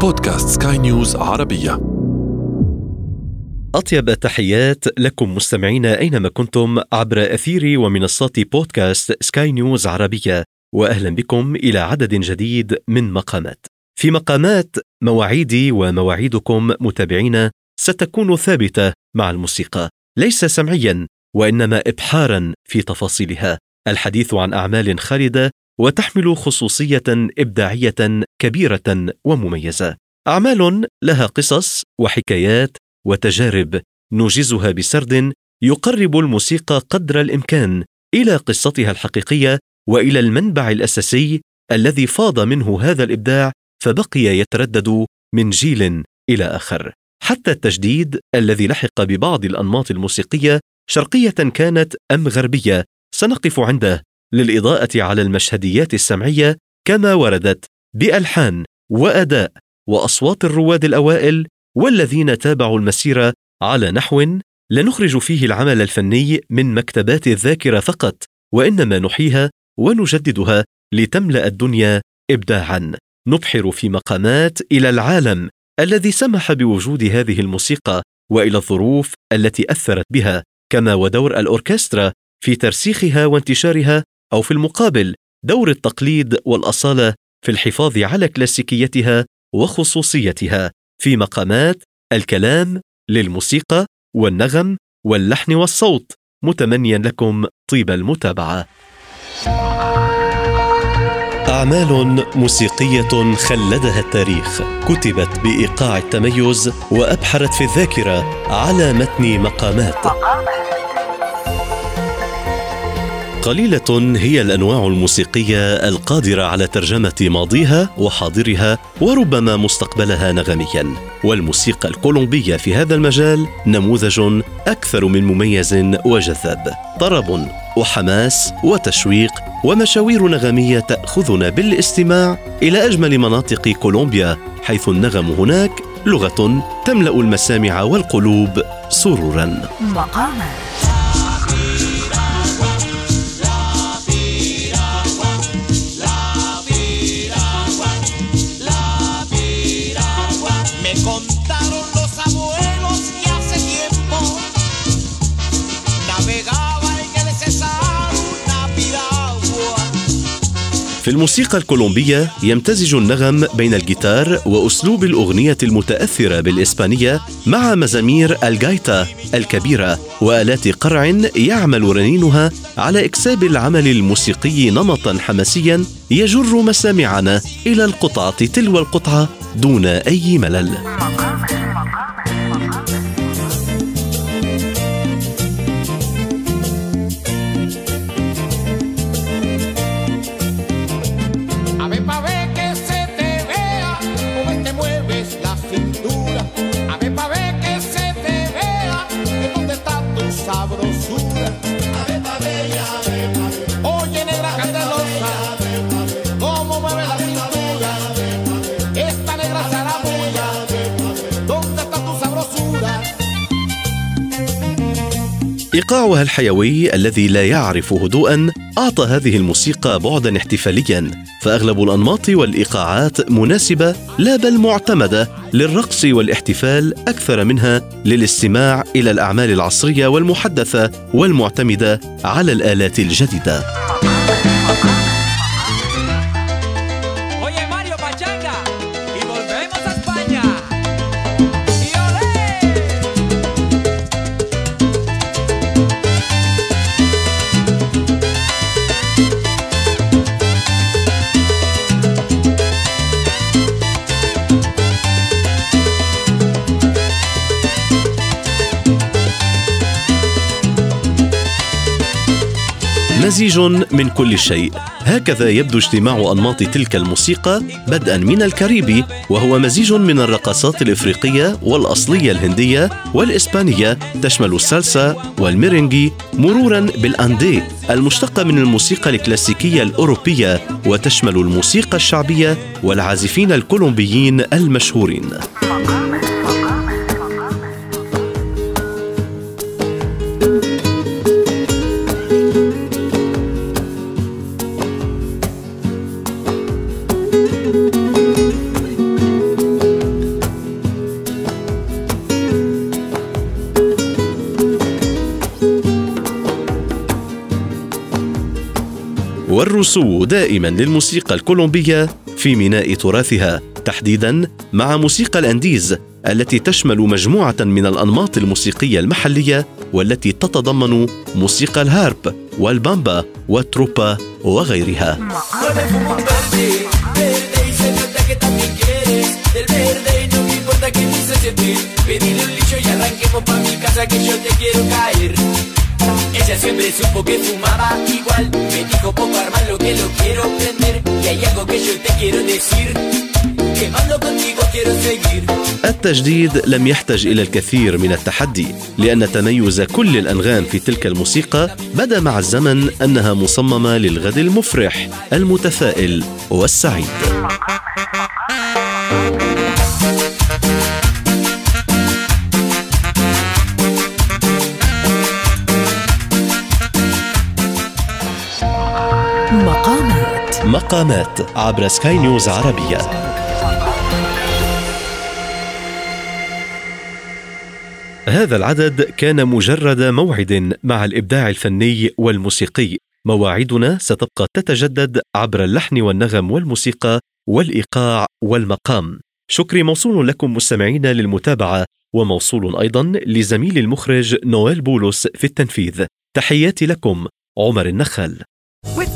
بودكاست سكاي نيوز عربية. أطيب التحيات لكم مستمعينا أينما كنتم عبر أثير ومنصات بودكاست سكاي نيوز عربية وأهلا بكم إلى عدد جديد من مقامات. في مقامات مواعيدي ومواعيدكم متابعينا ستكون ثابتة مع الموسيقى، ليس سمعيا وإنما إبحارا في تفاصيلها، الحديث عن أعمال خالدة وتحمل خصوصية إبداعية كبيرة ومميزة. أعمال لها قصص وحكايات وتجارب نوجزها بسرد يقرب الموسيقى قدر الإمكان إلى قصتها الحقيقية وإلى المنبع الأساسي الذي فاض منه هذا الإبداع فبقي يتردد من جيل إلى آخر حتى التجديد الذي لحق ببعض الأنماط الموسيقية شرقية كانت أم غربية سنقف عنده للإضاءة على المشهديات السمعية كما وردت بألحان وأداء وأصوات الرواد الأوائل والذين تابعوا المسيره على نحو لا نخرج فيه العمل الفني من مكتبات الذاكرة فقط وإنما نحييها ونجددها لتملأ الدنيا ابداعا. نبحر في مقامات إلى العالم الذي سمح بوجود هذه الموسيقى وإلى الظروف التي أثرت بها كما ودور الأوركسترا في ترسيخها وانتشارها أو في المقابل دور التقليد والأصالة في الحفاظ على كلاسيكيتها وخصوصيتها في مقامات الكلام للموسيقى والنغم واللحن والصوت. متمنيا لكم طيب المتابعة. أعمال موسيقية خلدها التاريخ. كتبت بإيقاع التميز وأبحرت في الذاكرة على متن مقامات. قليلة هي الأنواع الموسيقية القادرة على ترجمة ماضيها وحاضرها وربما مستقبلها نغميا. والموسيقى الكولومبية في هذا المجال نموذج أكثر من مميز وجذاب. طرب وحماس وتشويق ومشاوير نغمية تأخذنا بالاستماع إلى أجمل مناطق كولومبيا حيث النغم هناك لغة تملأ المسامع والقلوب سرورا. مقامات في الموسيقى الكولومبية يمتزج النغم بين الجيتار وأسلوب الأغنية المتأثرة بالإسبانية مع مزامير الجايتا الكبيرة وآلات قرع يعمل رنينها على إكساب العمل الموسيقي نمطا حماسيا يجر مسامعنا إلى القطعة تلو القطعة دون أي ملل. إيقاعها الحيوي الذي لا يعرف هدوءا أعطى هذه الموسيقى بعدا احتفاليا فأغلب الأنماط والإيقاعات مناسبة لا بل معتمدة للرقص والاحتفال أكثر منها للاستماع إلى الأعمال العصرية والمحدثة والمعتمدة على الآلات الجديدة. مزيج من كل شيء. هكذا يبدو اجتماع أنماط تلك الموسيقى بدءا من الكاريبي وهو مزيج من الرقصات الإفريقية والأصلية الهندية والإسبانية تشمل السالسا والميرينجي مرورا بالأندي المشتقة من الموسيقى الكلاسيكية الأوروبية وتشمل الموسيقى الشعبية والعازفين الكولومبيين المشهورين. والرسو دائما للموسيقى الكولومبية في ميناء تراثها تحديدا مع موسيقى الأنديز التي تشمل مجموعة من الأنماط الموسيقية المحلية والتي تتضمن موسيقى الهارب والبامبا والتروبا وغيرها. ella siempre supo que fumaba igual. Me dijo poco armar lo que lo quiero prender. Y hay algo que yo te quiero decir التجديد لم يحتج إلى الكثير من التحدي لأن تميز كل الأنغام في تلك الموسيقى بدا مع الزمن أنها مصممة للغد المفرح المتفائل والسعيد. مقامات عبر سكاي نيوز عربية. هذا العدد كان مجرد موعد مع الإبداع الفني والموسيقي. مواعيدنا ستبقى تتجدد عبر اللحن والنغم والموسيقى والإيقاع والمقام. شكري موصول لكم مستمعين للمتابعة وموصول أيضا لزميل المخرج نويل بولس في التنفيذ. تحياتي لكم عمر النخل